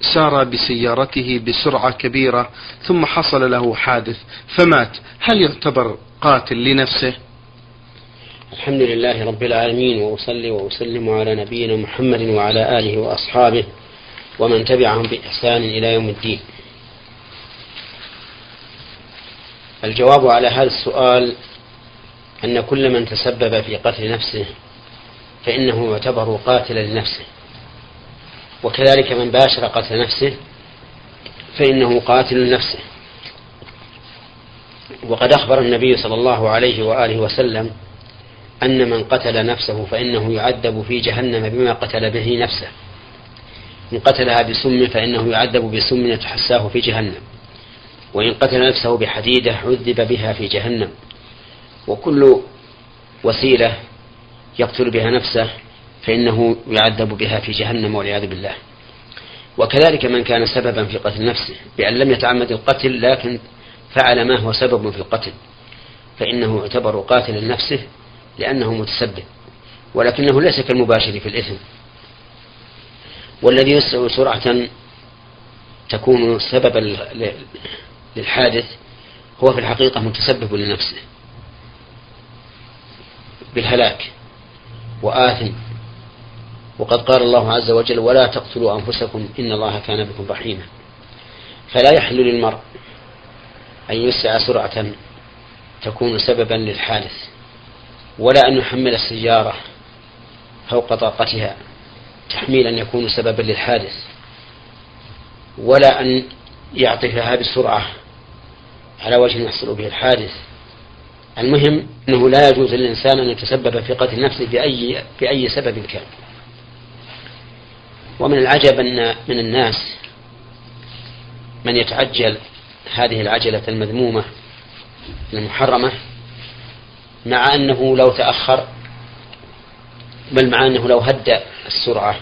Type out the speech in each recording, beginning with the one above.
سار بسيارته بسرعة كبيرة ثم حصل له حادث فمات. هل يعتبر قاتل لنفسه؟ الحمد لله رب العالمين وأصلي وأسلم على نبينا محمد وعلى آله وأصحابه ومن تبعهم بإحسان إلى يوم الدين. الجواب على هذا السؤال أن كل من تسبب في قتل نفسه فإنه يعتبر قاتلا لنفسه. وكذلك من باشر قتل نفسه فإنه قاتل لنفسه. وقد أخبر النبي صلى الله عليه وآله وسلم أن من قتل نفسه فإنه يعذب في جهنم بما قتل به نفسه. إن قتلها بسم فإنه يعذب بسم يتحساه في جهنم. وإن قتل نفسه بحديدة عذب بها في جهنم. وكل وسيلة يقتل بها نفسه فإنه يعذب بها في جهنم والعياذ بالله. وكذلك من كان سببا في قتل نفسه بأن لم يتعمد القتل لكن فعل ما هو سبب في القتل. فإنه يعتبر قاتلا لنفسه لأنه متسبب ولكنه ليس كالمباشر في الإثم. والذي يسرع سرعة تكون سببا للحادث هو في الحقيقة متسبب لنفسه. بالهلاك وآثم وقد قال الله عز وجل ولا تقتلوا أنفسكم إن الله كان بكم رحيما. فلا يحل للمرء أن يسعى سرعة تكون سببا للحادث ولا أن يحمل السيارة فوق طاقتها تحميلا يكون سببا للحادث ولا أن يعطفها بالسرعة على وجه يحصل به الحادث. المهم أنه لا يجوز للإنسان أن يتسبب في قتل نفسه بأي, بأي سبب كان. ومن العجب أن من الناس من يتعجل هذه العجلة المذمومة المحرمة مع أنه لو تأخر بل مع أنه لو هدأ السرعة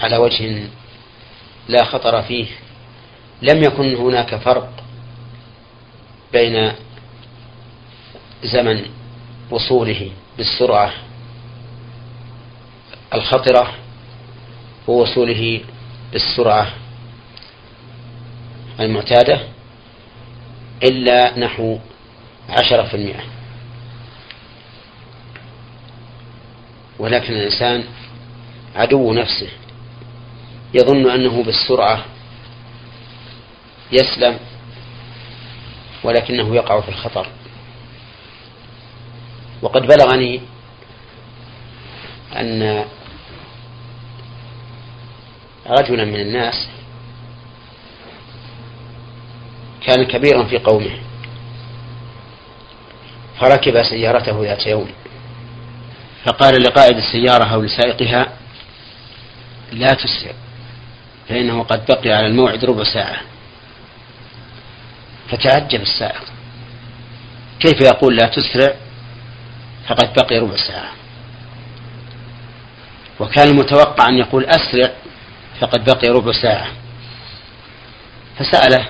على وجه لا خطر فيه لم يكن هناك فرق بين زمن وصوله بالسرعة الخطرة ووصوله بالسرعة المعتادة إلا نحو عشرة في المئة. ولكن الإنسان عدو نفسه يظن أنه بالسرعة يسلم ولكنه يقع في الخطر. وقد بلغني أن رجلا من الناس كان كبيرا في قومه فركب سيارته ذات يوم. فقال لقائد السيارة أو لسائقها لا تسرع فإنه قد بقي على الموعد ربع ساعة. فتعجب السائق. كيف يقول لا تسرع فقد بقي ربع ساعة. وكان المتوقع أن يقول أسرع فقد بقي ربع ساعة. فسأله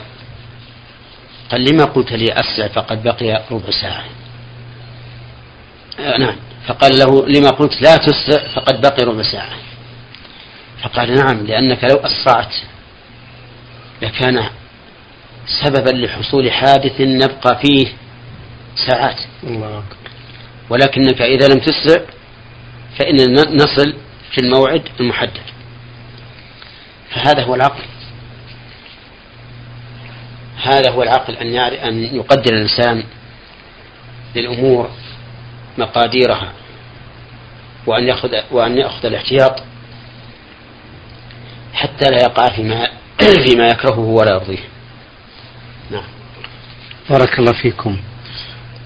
قال لما قلت لي أسرع فقد بقي ربع ساعة؟ آه نعم. فقال له لما قلت لا تسرع فقد بقي ربع ساعة. فقال نعم لأنك لو أسرعت لكان سببا لحصول حادث نبقى فيه ساعات. الله ولكنك إذا لم تسرع فإننا نصل في الموعد المحدد. فهذا هو العقل هذا هو العقل أن أن يقدر الإنسان للأمور مقاديرها وأن يأخذ وأن يأخذ الاحتياط حتى لا يقع فيما فيما يكرهه ولا يرضيه. نعم. بارك الله فيكم.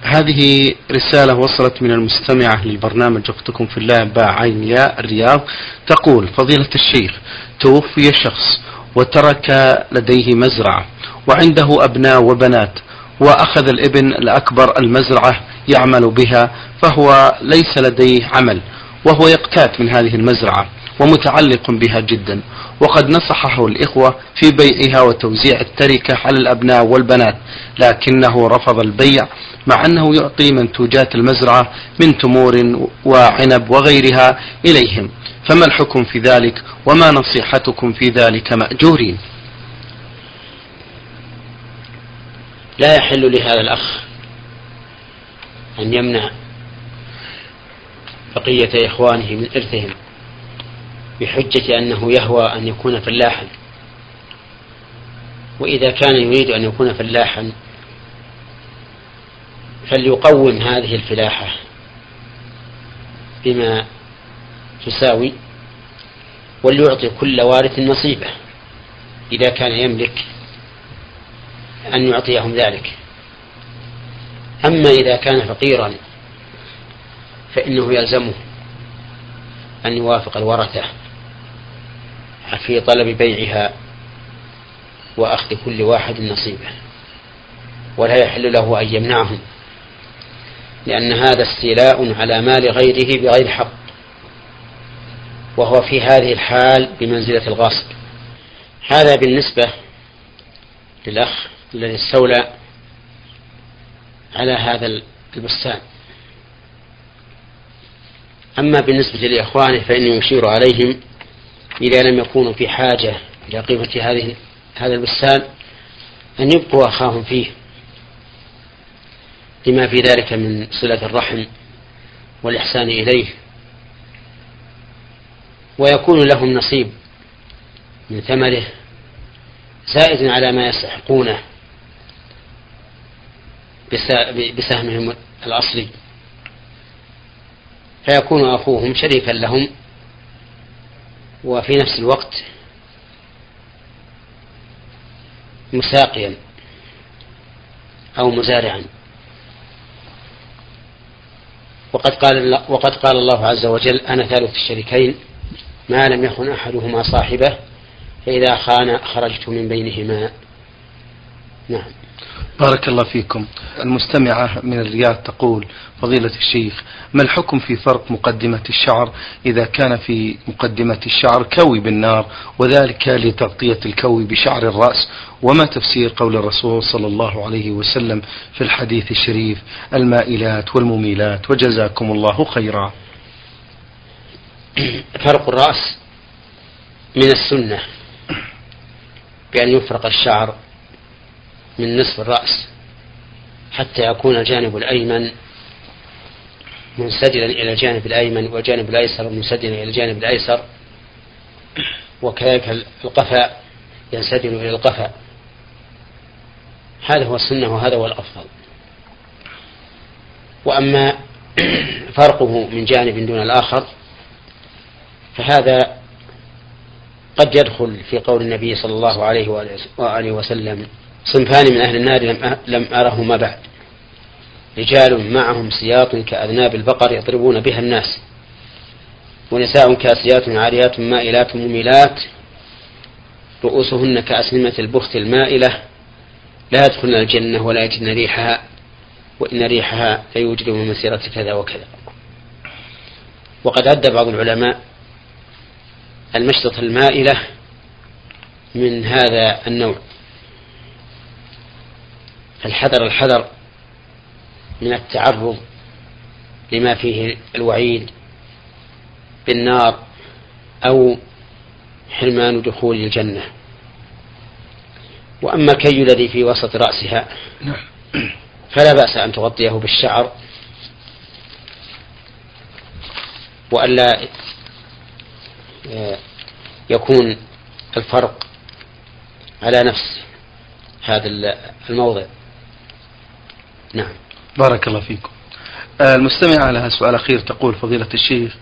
هذه رسالة وصلت من المستمعة للبرنامج أختكم في الله باع عين ياء الرياض تقول فضيلة الشيخ توفي شخص وترك لديه مزرعة وعنده أبناء وبنات وأخذ الابن الأكبر المزرعة يعمل بها فهو ليس لديه عمل وهو يقتات من هذه المزرعة ومتعلق بها جدا. وقد نصحه الإخوة في بيعها وتوزيع التركة على الأبناء والبنات لكنه رفض البيع مع أنه يعطي منتوجات المزرعة من تمور وعنب وغيرها إليهم. فما الحكم في ذلك وما نصيحتكم في ذلك مأجورين؟ لا يحل لهذا الأخ أن يمنع بقية إخوانه من إرثهم بحجة أنه يهوى أن يكون فلاحا. وإذا كان يريد أن يكون فلاحا فليقوم هذه الفلاحة بما تساوي وليعطي كل وارث نصيبه إذا كان يملك أن يعطيهم ذلك. أما إذا كان فقيرا فإنه يلزمه أن يوافق الورثة في طلب بيعها وأخذ كل واحد نصيبه ولا يحل له أن يمنعهم لأن هذا استيلاء على مال غيره بغير حق. وهو في هذه الحال بمنزلة الغاصب. هذا بالنسبة للأخ الذي استولى على هذا البستان. أما بالنسبة لإخوانه فإني يشير عليهم إذا لم يكونوا في حاجة إلى قيمة هذه هذا البستان أن يبقوا أخاهم فيه. لما في ذلك من صلة الرحم والإحسان إليه. ويكون لهم نصيب من ثمره زائد على ما يستحقونه بسهمهم الأصلي. فيكون أخوهم شريكا لهم وفي نفس الوقت مساقيا أو مزارعا. وقد قال وقد قال الله عز وجل أنا ثالث الشريكين. ما لم يخن أحدهما صاحبه فإذا خان خرجت من بينهما. نعم. بارك الله فيكم. المستمعة من الرياض تقول فضيلة الشيخ ما الحكم في فرق مقدمة الشعر إذا كان في مقدمة الشعر كوي بالنار وذلك لتغطية الكوي بشعر الرأس؟ وما تفسير قول الرسول صلى الله عليه وسلم في الحديث الشريف المائلات والمميلات وجزاكم الله خيرا. فرق الرأس من السنة بأن يفرق الشعر من نصف الرأس حتى يكون الجانب الأيمن منسدلا إلى الجانب الأيمن والجانب الأيسر منسدلا إلى الجانب الأيسر وكذلك القفاء ينسدل إلى القفاء هذا هو السنة وهذا هو الأفضل. وأما فرقه من جانب دون الآخر فهذا قد يدخل في قول النبي صلى الله عليه وآله وسلم صنفان من أهل النار لم لم أرهما بعد. رجال معهم سياط كأذناب البقر يضربون بها الناس. ونساء كاسيات عاريات مائلات مميلات رؤوسهن كأسنمة البخت المائلة. لا يدخلن الجنة ولا يجدن ريحها وإن ريحها ليوجد من مسيرة كذا وكذا. وقد عد بعض العلماء المشطة المائلة من هذا النوع. فالحذر الحذر من التعرض لما فيه الوعيد بالنار أو حرمان دخول الجنة. وأما الكي الذي في وسط رأسها فلا بأس أن تغطيه بالشعر وألا يكون الفرق على نفس هذا الموضع. نعم. بارك الله فيكم. آه، المستمعة لها سؤال أخير تقول فضيلة الشيخ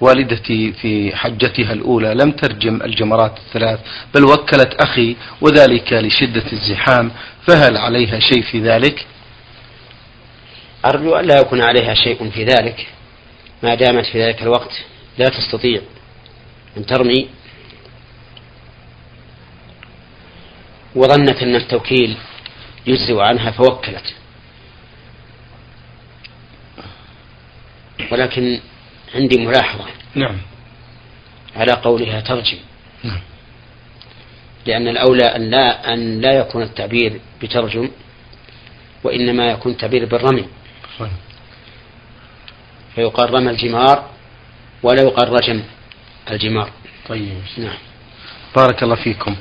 والدتي في حجتها الأولى لم ترجم الجمرات الثلاث بل وكلت أخي وذلك لشدة الزحام فهل عليها شيء في ذلك؟ أرجو أن لا يكون عليها شيء في ذلك. ما دامت في ذلك الوقت لا تستطيع. أن ترمي وظنت أن التوكيل يجزئ عنها فوكلت. ولكن عندي ملاحظة. نعم. على قولها ترجم. نعم. لأن الأولى أن لا أن لا يكون التعبير بترجم وإنما يكون التعبير بالرمي. فيقال رمى الجمار ولا يقال رجم. الجمار. طيب نعم بارك الله فيكم.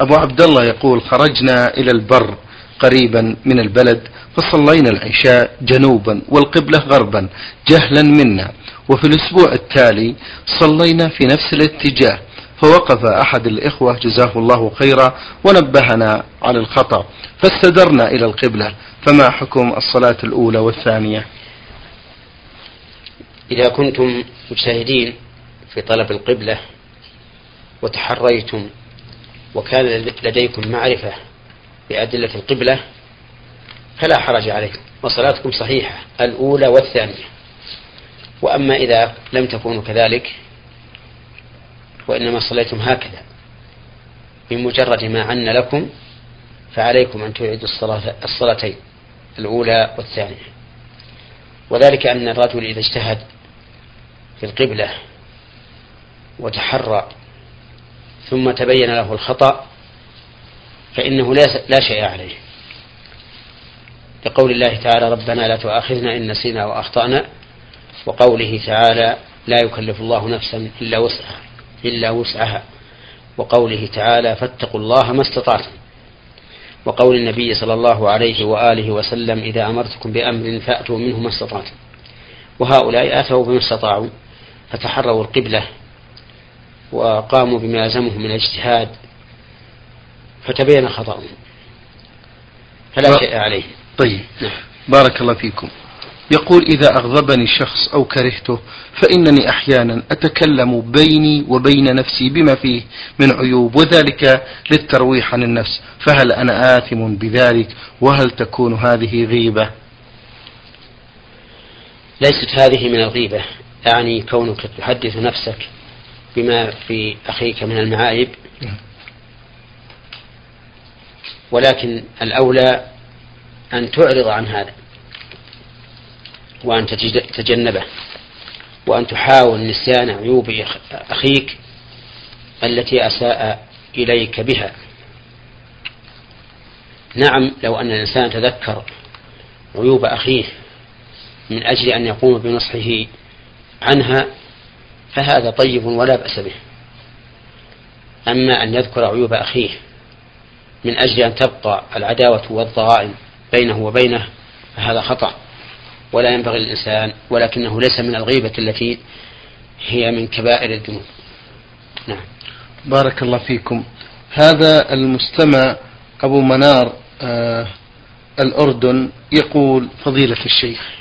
أبو عبد الله يقول خرجنا إلى البر قريبا من البلد فصلينا العشاء جنوبا والقبلة غربا جهلا منا. وفي الأسبوع التالي صلينا في نفس الاتجاه فوقف أحد الإخوة جزاه الله خيرا ونبهنا على الخطأ فاستدرنا إلى القبلة. فما حكم الصلاة الأولى والثانية؟ إذا كنتم مجتهدين في طلب القبلة وتحريتم وكان لديكم معرفة بأدلة القبلة فلا حرج عليكم وصلاتكم صحيحة الأولى والثانية وأما إذا لم تكونوا كذلك وإنما صليتم هكذا بمجرد ما عن لكم فعليكم أن تعيدوا الصلاة الصلاتين الأولى والثانية وذلك أن الرجل إذا اجتهد في القبلة وتحرى ثم تبين له الخطأ فإنه لا شيء عليه. لقول الله تعالى ربنا لا تؤاخذنا إن نسينا وأخطأنا وقوله تعالى لا يكلف الله نفسا إلا وسعها إلا وسعها. وقوله تعالى فاتقوا الله ما استطعتم. وقول النبي صلى الله عليه وآله وسلم إذا أمرتكم بأمر فأتوا منه ما استطعتم. وهؤلاء أتوا بما استطاعوا فتحروا القبلة وقاموا بما يلزمهم من الاجتهاد فتبين خطأهم. فلا شيء عليه طيب. نعم. بارك الله فيكم. يقول إذا أغضبني شخص أو كرهته فإنني أحيانا أتكلم بيني وبين نفسي بما فيه من عيوب وذلك للترويح عن النفس. فهل أنا آثم بذلك؟ وهل تكون هذه غيبة؟ ليست هذه من الغيبة. يعني كونك تحدث نفسك بما في أخيك من المعايب. ولكن الأولى أن تعرض عن هذا وأن تتجنبه وأن تحاول نسيان عيوب أخيك التي أساء إليك بها نعم لو أن الإنسان تذكر عيوب أخيه من أجل أن يقوم بنصحه عنها فهذا طيب ولا بأس به. أما أن يذكر عيوب أخيه من أجل أن تبقى العداوة والضغائن بينه وبينه فهذا خطأ. ولا ينبغي للإنسان ولكنه ليس من الغيبة التي هي من كبائر الذنوب. نعم. بارك الله فيكم. هذا المستمع أبو منار آه الأردن يقول فضيلة الشيخ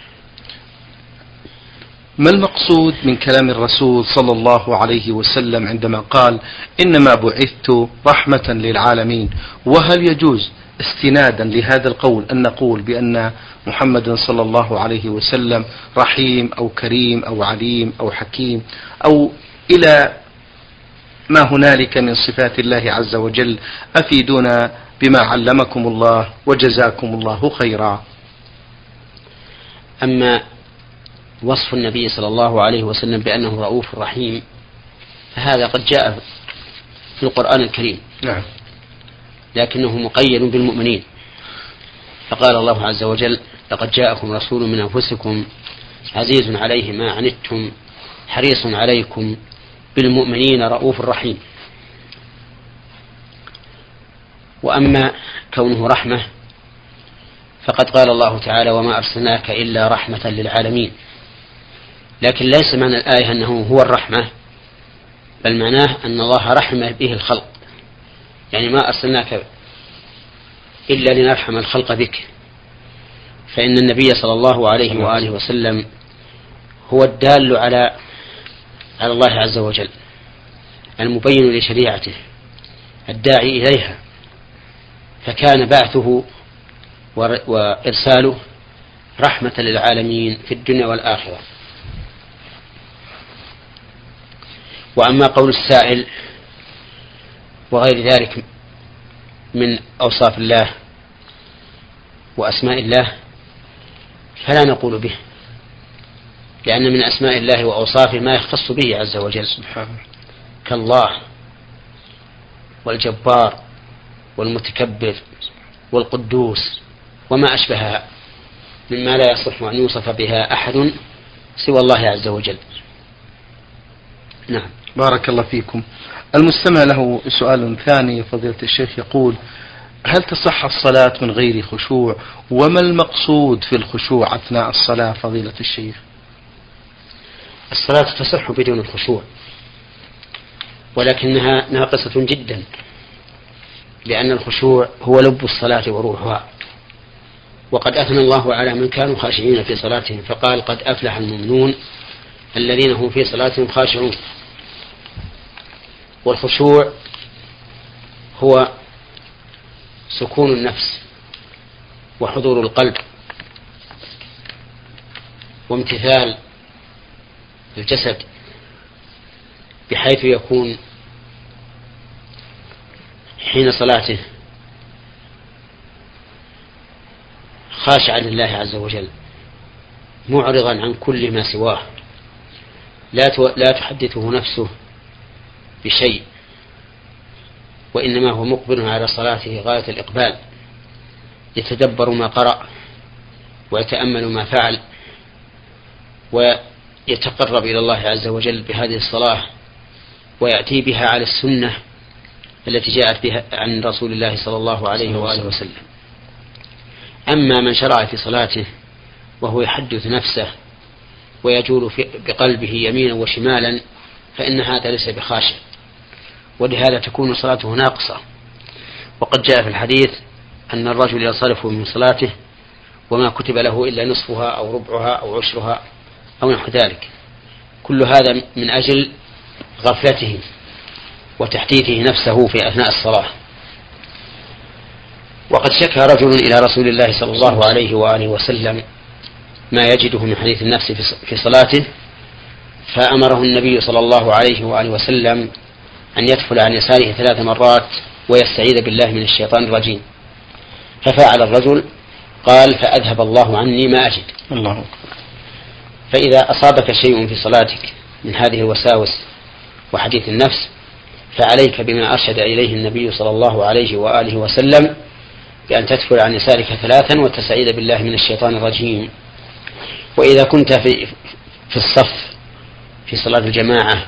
ما المقصود من كلام الرسول صلى الله عليه وسلم عندما قال إنما بعثت رحمة للعالمين؟ وهل يجوز استنادا لهذا القول أن نقول بأن محمد صلى الله عليه وسلم رحيم أو كريم أو عليم أو حكيم أو إلى ما هنالك من صفات الله عز وجل أفيدونا بما علمكم الله وجزاكم الله خيرا؟ أما وصف النبي صلى الله عليه وسلم بأنه رؤوف رحيم. فهذا قد جاء في القرآن الكريم. نعم. لكنه مقيد بالمؤمنين. فقال الله عز وجل لقد جاءكم رسول من أنفسكم عزيز عليه ما عنتم حريص عليكم بالمؤمنين رؤوف رحيم. وأما كونه رحمة فقد قال الله تعالى وما أرسلناك إلا رحمة للعالمين. لكن ليس معنى الآية أنه هو الرحمة بل معناه أن الله رحم به الخلق. يعني ما أرسلناك إلا لنرحم الخلق بك. فإن النبي صلى الله عليه وآله وسلم هو الدال على على الله عز وجل المبين لشريعته الداعي إليها. فكان بعثه وإرساله رحمة للعالمين في الدنيا والآخرة. وأما قول السائل وغير ذلك من أوصاف الله وأسماء الله فلا نقول به لأن من أسماء الله وأوصافه ما يختص به عز وجل. سبحانه. كالله والجبار والمتكبر والقدوس وما أشبهها مما لا يصح أن يوصف بها أحد سوى الله عز وجل. نعم. بارك الله فيكم. المستمع له سؤال ثاني فضيلة الشيخ يقول هل تصح الصلاة من غير خشوع؟ وما المقصود في الخشوع أثناء الصلاة فضيلة الشيخ؟ الصلاة تصح بدون الخشوع ولكنها ناقصة جدا لأن الخشوع هو لب الصلاة وروحها. وقد أثنى الله على من كانوا خاشعين في صلاتهم فقال قد أفلح المؤمنون الذين هم في صلاتهم خاشعون. والخشوع هو سكون النفس وحضور القلب وامتثال الجسد بحيث يكون حين صلاته خاشعا لله عز وجل معرضا عن كل ما سواه. لا لا تحدثه نفسه بشيء وإنما هو مقبل على صلاته غاية الإقبال. يتدبر ما قرأ ويتأمل ما فعل ويتقرب إلى الله عز وجل بهذه الصلاة ويأتي بها على السنة التي جاءت بها عن رسول الله صلى الله عليه وآله وسلم. أما من شرع في صلاته وهو يحدث نفسه ويجول بقلبه يمينا وشمالا فإن هذا ليس بخاشع. ولهذا تكون صلاته ناقصة. وقد جاء في الحديث أن الرجل ينصرف من صلاته وما كتب له إلا نصفها أو ربعها أو عشرها أو نحو ذلك. كل هذا من أجل غفلته وتحديثه نفسه في أثناء الصلاة. وقد شكى رجل إلى رسول الله صلى الله عليه وآله وسلم ما يجده من حديث النفس في صلاته فأمره النبي صلى الله عليه وآله وسلم أن يدخل عن يساره ثلاث مرات ويستعيذ بالله من الشيطان الرجيم. ففعل الرجل قال فأذهب الله عني ما أجد. الله. فإذا أصابك شيء في صلاتك من هذه الوساوس وحديث النفس فعليك بما أرشد إليه النبي صلى الله عليه وآله وسلم بأن تدخل عن يسارك ثلاثا وتستعيذ بالله من الشيطان الرجيم. وإذا كنت في في الصف في صلاة الجماعة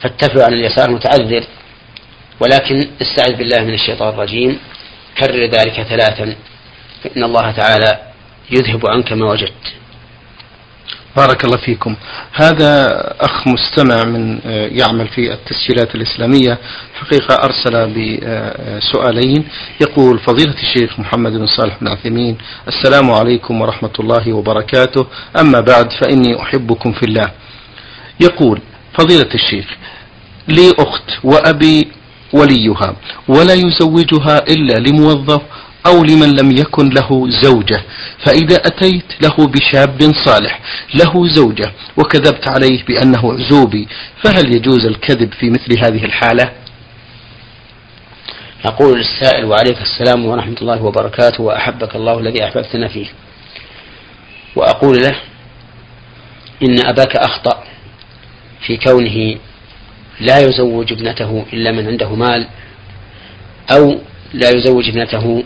فاتفع عن اليسار متعذر ولكن استعذ بالله من الشيطان الرجيم. كرر ذلك ثلاثا. فإن الله تعالى يذهب عنك ما وجدت. بارك الله فيكم. هذا أخ مستمع من آه، يعمل في التسجيلات الإسلامية حقيقة أرسل بسؤالين. يقول فضيلة الشيخ محمد بن صالح بن عثيمين السلام عليكم ورحمة الله وبركاته. أما بعد فإني أحبكم في الله. يقول فضيلة الشيخ لي أخت وأبي وليها ولا يزوجها إلا لموظف أو لمن لم يكن له زوجة فإذا أتيت له بشاب صالح له زوجة وكذبت عليه بأنه عزوبي فهل يجوز الكذب في مثل هذه الحالة؟ أقول للسائل وعليك السلام ورحمة الله وبركاته وأحبك الله الذي أحببتنا فيه. وأقول له إن أباك أخطأ. في كونه لا يزوج ابنته إلا من عنده مال أو لا يزوج ابنته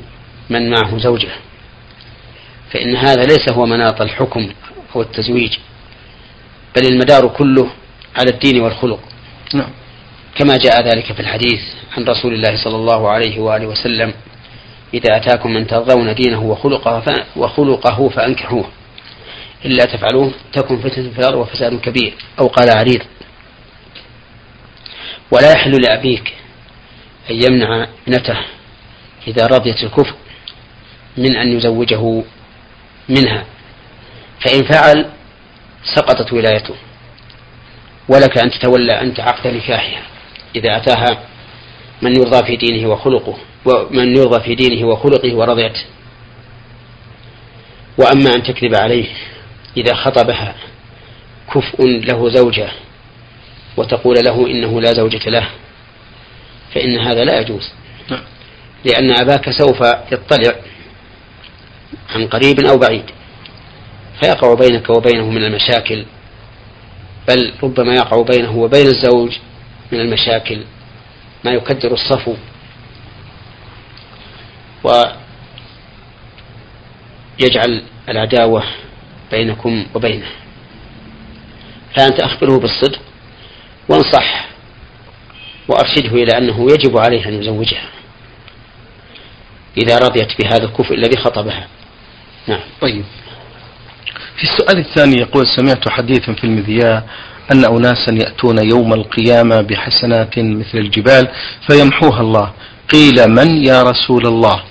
من معه زوجة. فإن هذا ليس هو مناط الحكم أو التزويج بل المدار كله على الدين والخلق. نعم. كما جاء ذلك في الحديث عن رسول الله صلى الله عليه وآله وسلم إذا أتاكم من ترضون دينه وخلقه وخلقه فأنكحوه. إلا تفعلوه تكن فتنة في الأرض وفساد كبير أو قال عريض. ولا يحل لأبيك أن يمنع ابنته إذا رضيت الكفر من أن يزوجه منها فإن فعل سقطت ولايته ولك أن تتولى أنت عقد نكاحها. إذا أتاها من يرضى في دينه وخلقه ومن يرضى في دينه وخلقه ورضيت. وأما أن تكذب عليه إذا خطبها كفء له زوجة وتقول له إنه لا زوجة له فإن هذا لا يجوز نعم. لأن أباك سوف يطلع عن قريب أو بعيد فيقع بينك وبينه من المشاكل بل ربما يقع بينه وبين الزوج من المشاكل ما يكدر الصفو ويجعل العداوة بينكم وبينه. فأنت أخبره بالصدق وانصح وأرشده إلى أنه يجب عليه أن يزوجها. إذا رضيت بهذا الكفء الذي خطبها. نعم. طيب. في السؤال الثاني يقول سمعت حديثا في المذياع أن أناسا يأتون يوم القيامة بحسنات مثل الجبال فيمحوها الله. قيل من يا رسول الله؟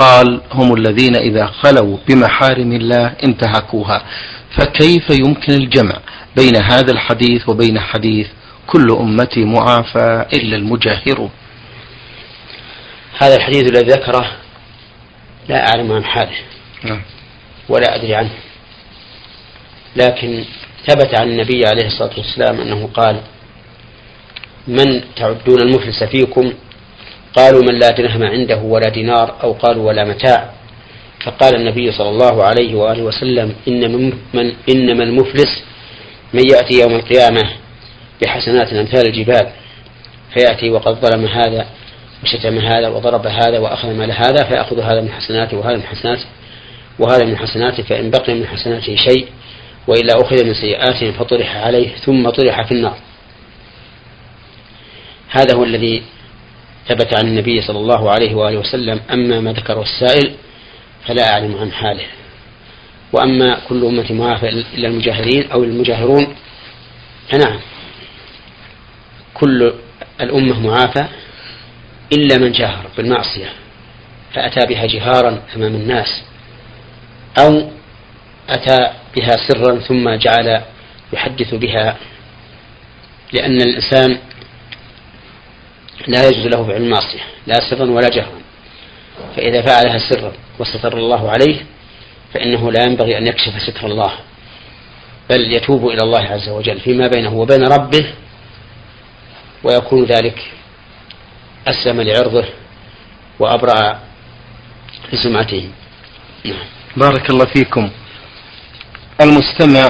قال هم الذين إذا خلوا بمحارم الله انتهكوها. فكيف يمكن الجمع بين هذا الحديث وبين حديث كل أمتي معافى إلا المجاهرون؟ هذا الحديث الذي ذكره لا أعلم عن حاله نعم. ولا أدري عنه. لكن ثبت عن النبي عليه الصلاة والسلام أنه قال من تعدون المفلس فيكم قالوا من لا درهم عنده ولا دينار أو قالوا ولا متاع. فقال النبي صلى الله عليه وآله وسلم إن من إنما المفلس من يأتي يوم القيامة بحسنات أمثال الجبال. فيأتي وقد ظلم هذا وشتم هذا وضرب هذا وأخذ مال هذا فيأخذ هذا من حسناته وهذا من حسناته وهذا من حسناته فإن بقي من حسناته شيء وإلا أخذ من سيئاتهم فطرح عليه ثم طرح في النار. هذا هو الذي ثبت عن النبي صلى الله عليه وآله وسلم أما ما ذكره السائل فلا أعلم عن حاله. وأما كل أمة معافى إلا المجاهرين أو المجاهرون فنعم. كل الأمة معافى إلا من جاهر بالمعصية فأتى بها جهارا أمام الناس أو أتى بها سرا ثم جعل يحدث بها لأن الإنسان لا يجوز له فعل المعصية لا سرا ولا جهرا. فإذا فعلها سرا وستر الله عليه فإنه لا ينبغي أن يكشف ستر الله بل يتوب إلى الله عز وجل فيما بينه وبين ربه ويكون ذلك أسلم لعرضه وأبرأ لسمعته. نعم. بارك الله فيكم. المستمع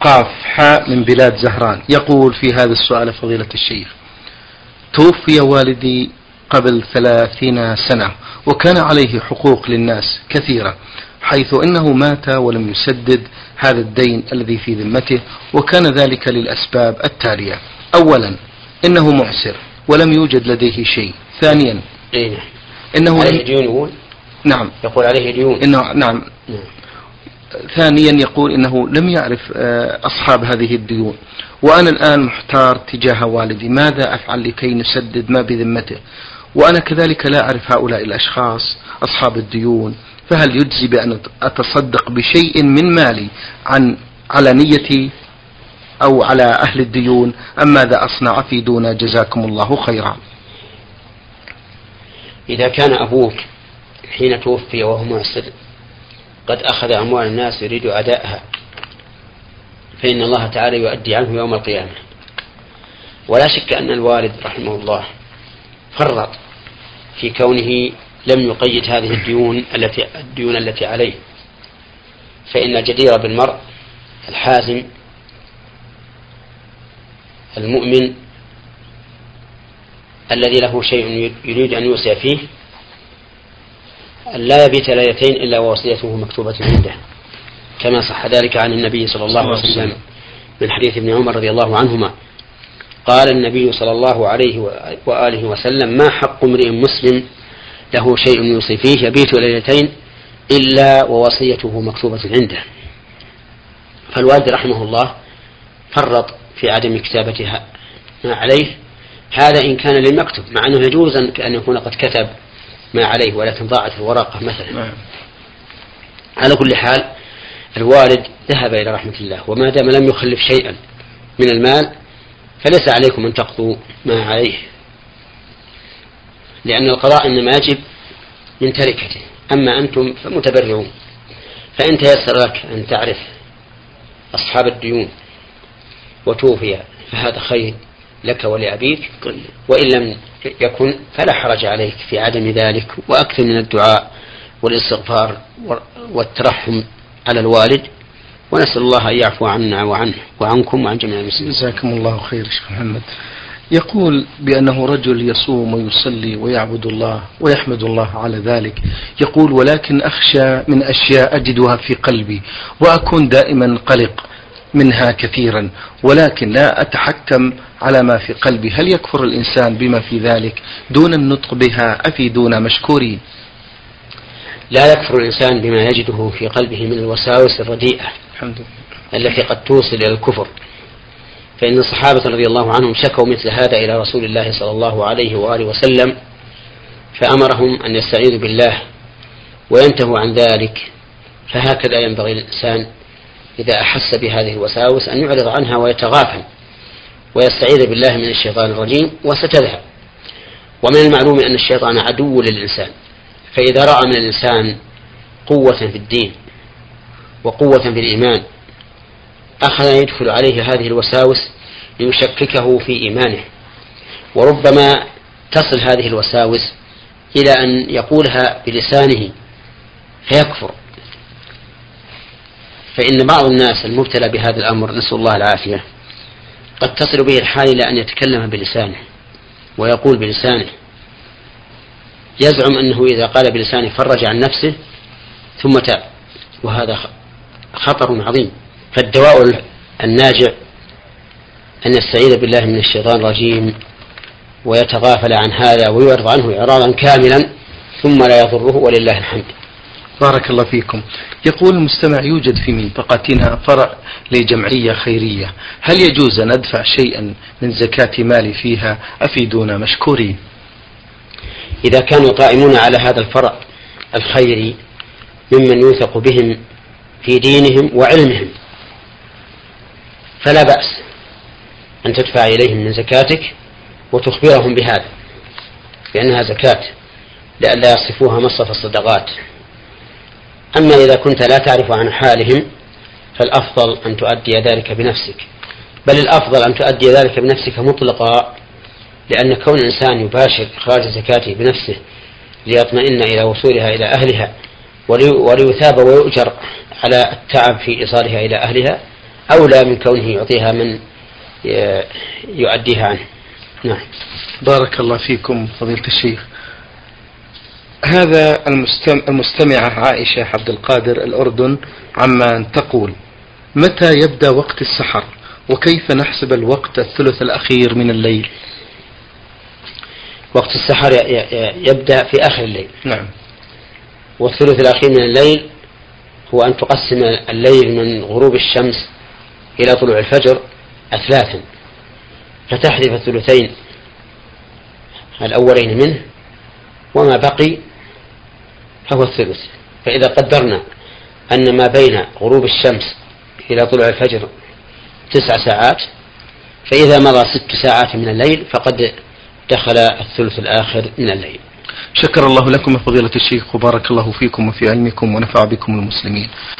قاف حاء من بلاد زهران يقول في هذا السؤال فضيلة الشيخ توفي والدي قبل ثلاثين سنة وكان عليه حقوق للناس كثيرة حيث إنه مات ولم يسدد هذا الدين الذي في ذمته وكان ذلك للأسباب التالية. اولا إنه معسر ولم يوجد لديه شيء. ثانيا إيه؟ إنه عليه ديون يقول؟ نعم يقول عليه ديون انه نعم, نعم. ثانيا يقول إنه لم يعرف آه، أصحاب هذه الديون وأنا الآن محتار تجاه والدي ماذا أفعل لكي نسدد ما بذمته؟ وأنا كذلك لا أعرف هؤلاء الأشخاص أصحاب الديون فهل يجزي بأن أتصدق بشيء من مالي عن على نيتي أو على أهل الديون أم ماذا أصنع أفيدونا جزاكم الله خيرا؟ إذا كان أبوك حين توفي وهو معسر قد أخذ أموال الناس يريد أداءها فإن الله تعالى يؤدي عنه يوم القيامة. ولا شك أن الوالد رحمه الله فرط في كونه لم يقيد هذه الديون التي الديون التي عليه. فإن الجدير بالمرء الحازم المؤمن الذي له شيء يريد أن يوصي فيه أن لا يبيت ليلتين إلا ووصيته مكتوبة عنده. كما صح ذلك عن النبي صلى الله عليه وسلم من حديث ابن عمر رضي الله عنهما. قال النبي صلى الله عليه وآله وسلم ما حق امرئ مسلم له شيء يوصي فيه يبيت ليلتين إلا ووصيته مكتوبة عنده. فالوالد رحمه الله فرط في عدم كتابتها ما عليه. هذا إن كان للمكتب مع أنه يجوز أن يكون قد كتب ما عليه ولكن ضاعت الورقة مثلا. نعم. على كل حال الوالد ذهب إلى رحمة الله وما دام لم يخلف شيئا من المال فليس عليكم أن تقضوا ما عليه. لأن القضاء إنما يجب من تركته. أما أنتم فمتبرعون. فإن تيسر لك أن تعرف أصحاب الديون وتوفي فهذا خير. لك ولأبيك وإن لم يكن فلا حرج عليك في عدم ذلك وأكثر من الدعاء والإستغفار والترحم على الوالد ونسأل الله أن يعفو عنا وعنه وعنكم وعن جميع المسلمين. جزاكم الله خير شيخ محمد. يقول بأنه رجل يصوم ويصلي ويعبد الله ويحمد الله على ذلك. يقول ولكن أخشى من أشياء أجدها في قلبي وأكون دائما قلق منها كثيرا ولكن لا أتحكم على ما في قلبه هل يكفر الإنسان بما في ذلك دون النطق بها أفيدونا مشكورين لا يكفر الإنسان بما يجده في قلبه من الوساوس الرديئة الحمد لله. التي قد توصل إلى الكفر. فإن الصحابة رضي الله عنهم شكوا مثل هذا إلى رسول الله صلى الله عليه وآله وسلم فأمرهم أن يستعيذوا بالله وينتهوا عن ذلك. فهكذا ينبغي الإنسان إذا أحس بهذه الوساوس أن يعرض عنها ويتغافل. ويستعيذ بالله من الشيطان الرجيم وستذهب. ومن المعلوم أن الشيطان عدو للإنسان فإذا رأى من الإنسان قوة في الدين وقوة في الإيمان أخذ يدخل عليه هذه الوساوس ليشككه في إيمانه. وربما تصل هذه الوساوس إلى أن يقولها بلسانه فيكفر. فإن بعض الناس المبتلى بهذا الأمر نسأل الله العافية. قد تصل به الحال إلى أن يتكلم بلسانه ويقول بلسانه. يزعم أنه إذا قال بلسانه فرج عن نفسه ثم تاب. وهذا خطر عظيم. فالدواء الناجع أن يستعيذ بالله من الشيطان الرجيم ويتغافل عن هذا ويعرض عنه إعراضا كاملا ثم لا يضره ولله الحمد. بارك الله فيكم. يقول المستمع يوجد في منطقتنا فرع لجمعية خيرية. هل يجوز أن أدفع شيئا من زكاة مالي فيها؟ أفيدونا مشكورين. إذا كانوا قائمون على هذا الفرع الخيري ممن يوثق بهم في دينهم وعلمهم فلا بأس أن تدفع إليهم من زكاتك وتخبرهم بهذا بأنها زكاة لئلا يصفوها مصرف الصدقات. أما إذا كنت لا تعرف عن حالهم فالأفضل أن تؤدي ذلك بنفسك. بل الأفضل أن تؤدي ذلك بنفسك مطلقا لأن كون الإنسان يباشر إخراج زكاته بنفسه ليطمئن إلى وصولها إلى أهلها وليثاب ويؤجر على التعب في إيصالها إلى أهلها أولى من كونه يعطيها من يؤديها عنه. نعم. بارك الله فيكم فضيلة الشيخ. هذا المستمعة عائشة عبد القادر الأردن عمان تقول متى يبدأ وقت السحر؟ وكيف نحسب الوقت الثلث الأخير من الليل؟ وقت السحر يبدأ في آخر الليل. نعم. والثلث الأخير من الليل هو أن تقسم الليل من غروب الشمس إلى طلوع الفجر أثلاثا. فتحذف الثلثين الأولين منه وما بقي فهو الثلث فإذا قدرنا أن ما بين غروب الشمس إلى طلوع الفجر تسع ساعات فإذا مضى ست ساعات من الليل فقد دخل الثلث الآخر من الليل. شكر الله لكم فضيلة الشيخ وبارك الله فيكم وفي علمكم ونفع بكم المسلمين.